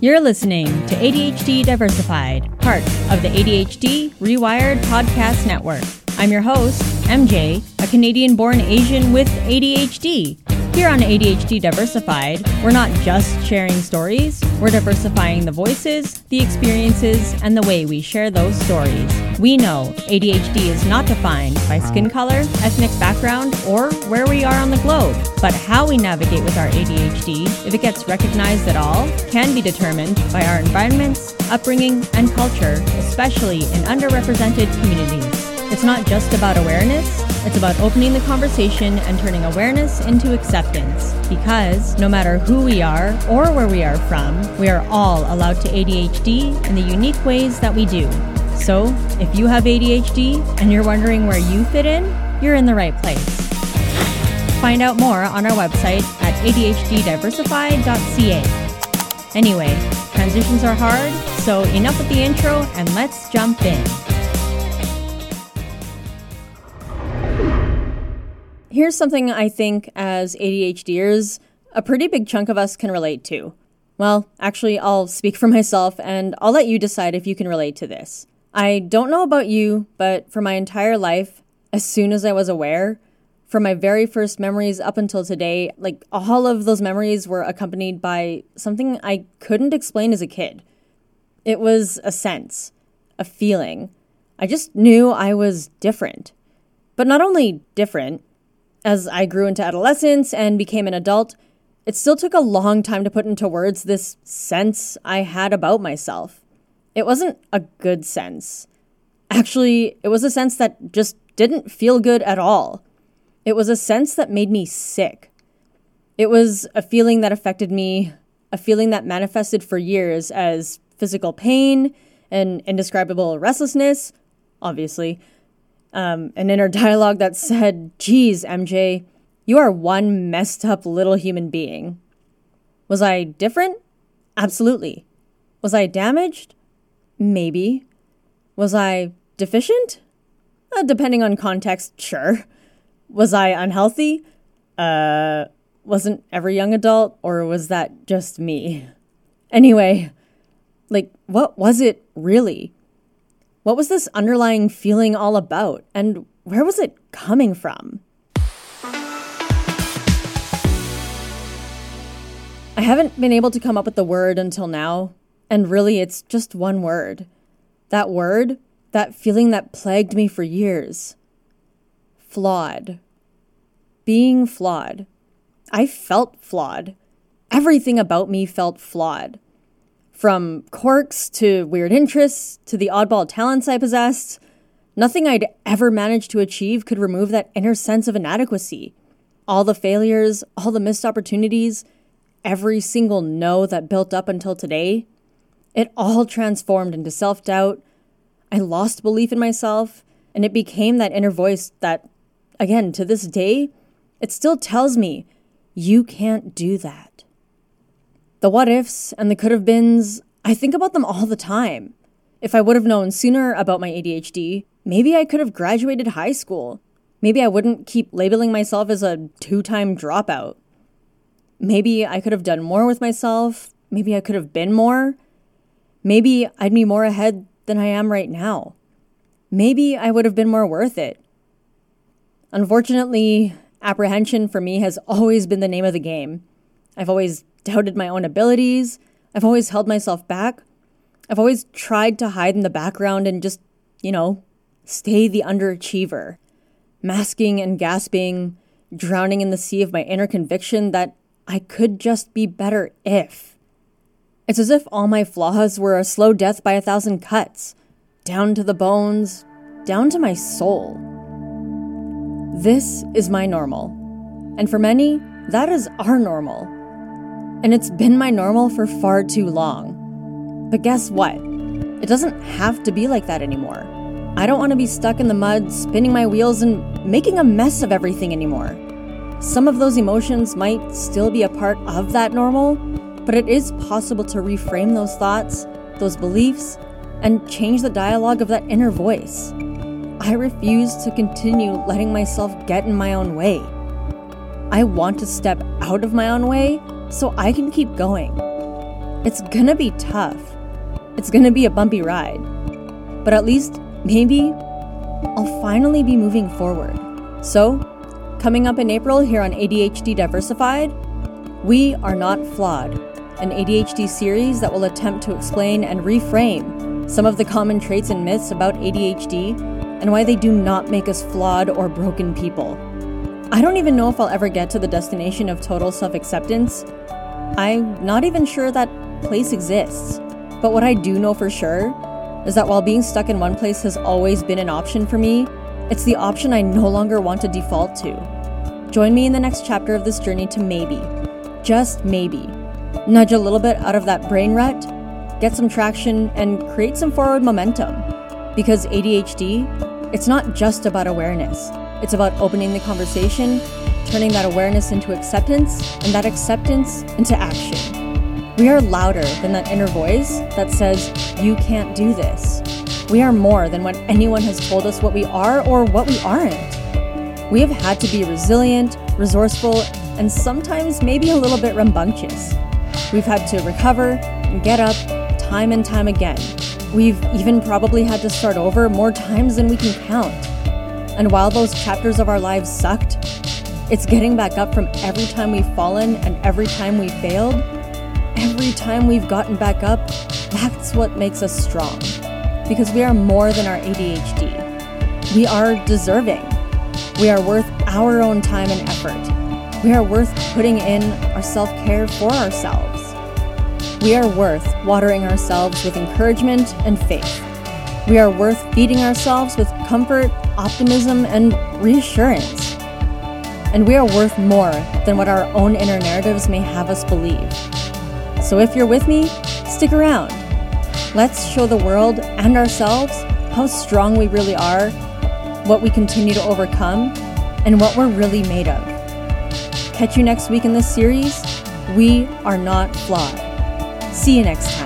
You're listening to ADHD Diversified, part of the ADHD Rewired Podcast Network. I'm your host, MJ, a Canadian born Asian with ADHD. Here on ADHD Diversified, we're not just sharing stories, we're diversifying the voices, the experiences, and the way we share those stories. We know ADHD is not defined by skin uh-huh. color, ethnic background, or where we are on the globe, but how we navigate with our ADHD, if it gets recognized at all, can be determined by our environments, upbringing, and culture, especially in underrepresented communities. It's not just about awareness, it's about opening the conversation and turning awareness into acceptance. Because no matter who we are or where we are from, we are all allowed to ADHD in the unique ways that we do. So, if you have ADHD and you're wondering where you fit in, you're in the right place. Find out more on our website at ADHDdiversified.ca. Anyway, transitions are hard, so enough with the intro and let's jump in. Here's something I think, as ADHDers, a pretty big chunk of us can relate to. Well, actually, I'll speak for myself and I'll let you decide if you can relate to this. I don't know about you, but for my entire life, as soon as I was aware, from my very first memories up until today, like all of those memories were accompanied by something I couldn't explain as a kid. It was a sense, a feeling. I just knew I was different. But not only different, as I grew into adolescence and became an adult, it still took a long time to put into words this sense I had about myself. It wasn't a good sense. Actually, it was a sense that just didn't feel good at all. It was a sense that made me sick. It was a feeling that affected me, a feeling that manifested for years as physical pain and indescribable restlessness, obviously, um, an inner dialogue that said, Geez, MJ, you are one messed up little human being. Was I different? Absolutely. Was I damaged? Maybe. Was I deficient? Uh, depending on context, sure. Was I unhealthy? Uh, wasn't every young adult, or was that just me? Anyway, like, what was it really? What was this underlying feeling all about, and where was it coming from? I haven't been able to come up with the word until now, and really it's just one word. That word, that feeling that plagued me for years. Flawed. Being flawed. I felt flawed. Everything about me felt flawed. From quirks to weird interests to the oddball talents I possessed, nothing I'd ever managed to achieve could remove that inner sense of inadequacy. All the failures, all the missed opportunities, every single no that built up until today, it all transformed into self doubt. I lost belief in myself, and it became that inner voice that, again, to this day, it still tells me, you can't do that. The what ifs and the could have beens, I think about them all the time. If I would have known sooner about my ADHD, maybe I could have graduated high school. Maybe I wouldn't keep labeling myself as a two time dropout. Maybe I could have done more with myself. Maybe I could have been more. Maybe I'd be more ahead than I am right now. Maybe I would have been more worth it. Unfortunately, apprehension for me has always been the name of the game. I've always doubted my own abilities. I've always held myself back. I've always tried to hide in the background and just, you know, stay the underachiever, masking and gasping, drowning in the sea of my inner conviction that I could just be better if. It's as if all my flaws were a slow death by a thousand cuts, down to the bones, down to my soul. This is my normal. And for many, that is our normal. And it's been my normal for far too long. But guess what? It doesn't have to be like that anymore. I don't want to be stuck in the mud, spinning my wheels, and making a mess of everything anymore. Some of those emotions might still be a part of that normal, but it is possible to reframe those thoughts, those beliefs, and change the dialogue of that inner voice. I refuse to continue letting myself get in my own way. I want to step out of my own way so I can keep going. It's gonna be tough. It's gonna be a bumpy ride. But at least, maybe, I'll finally be moving forward. So, coming up in April here on ADHD Diversified, we are not flawed, an ADHD series that will attempt to explain and reframe some of the common traits and myths about ADHD and why they do not make us flawed or broken people. I don't even know if I'll ever get to the destination of total self acceptance. I'm not even sure that place exists. But what I do know for sure is that while being stuck in one place has always been an option for me, it's the option I no longer want to default to. Join me in the next chapter of this journey to maybe, just maybe, nudge a little bit out of that brain rut, get some traction, and create some forward momentum. Because ADHD, it's not just about awareness, it's about opening the conversation, turning that awareness into acceptance, and that acceptance into action. We are louder than that inner voice that says, You can't do this. We are more than what anyone has told us what we are or what we aren't. We have had to be resilient, resourceful, and sometimes maybe a little bit rambunctious. We've had to recover and get up time and time again. We've even probably had to start over more times than we can count. And while those chapters of our lives sucked, it's getting back up from every time we've fallen and every time we failed every time we've gotten back up, that's what makes us strong. Because we are more than our ADHD. We are deserving. We are worth our own time and effort. We are worth putting in our self care for ourselves. We are worth watering ourselves with encouragement and faith. We are worth feeding ourselves with comfort, optimism, and reassurance. And we are worth more than what our own inner narratives may have us believe. So if you're with me, stick around. Let's show the world and ourselves how strong we really are, what we continue to overcome, and what we're really made of. Catch you next week in this series. We are not flawed. See you next time.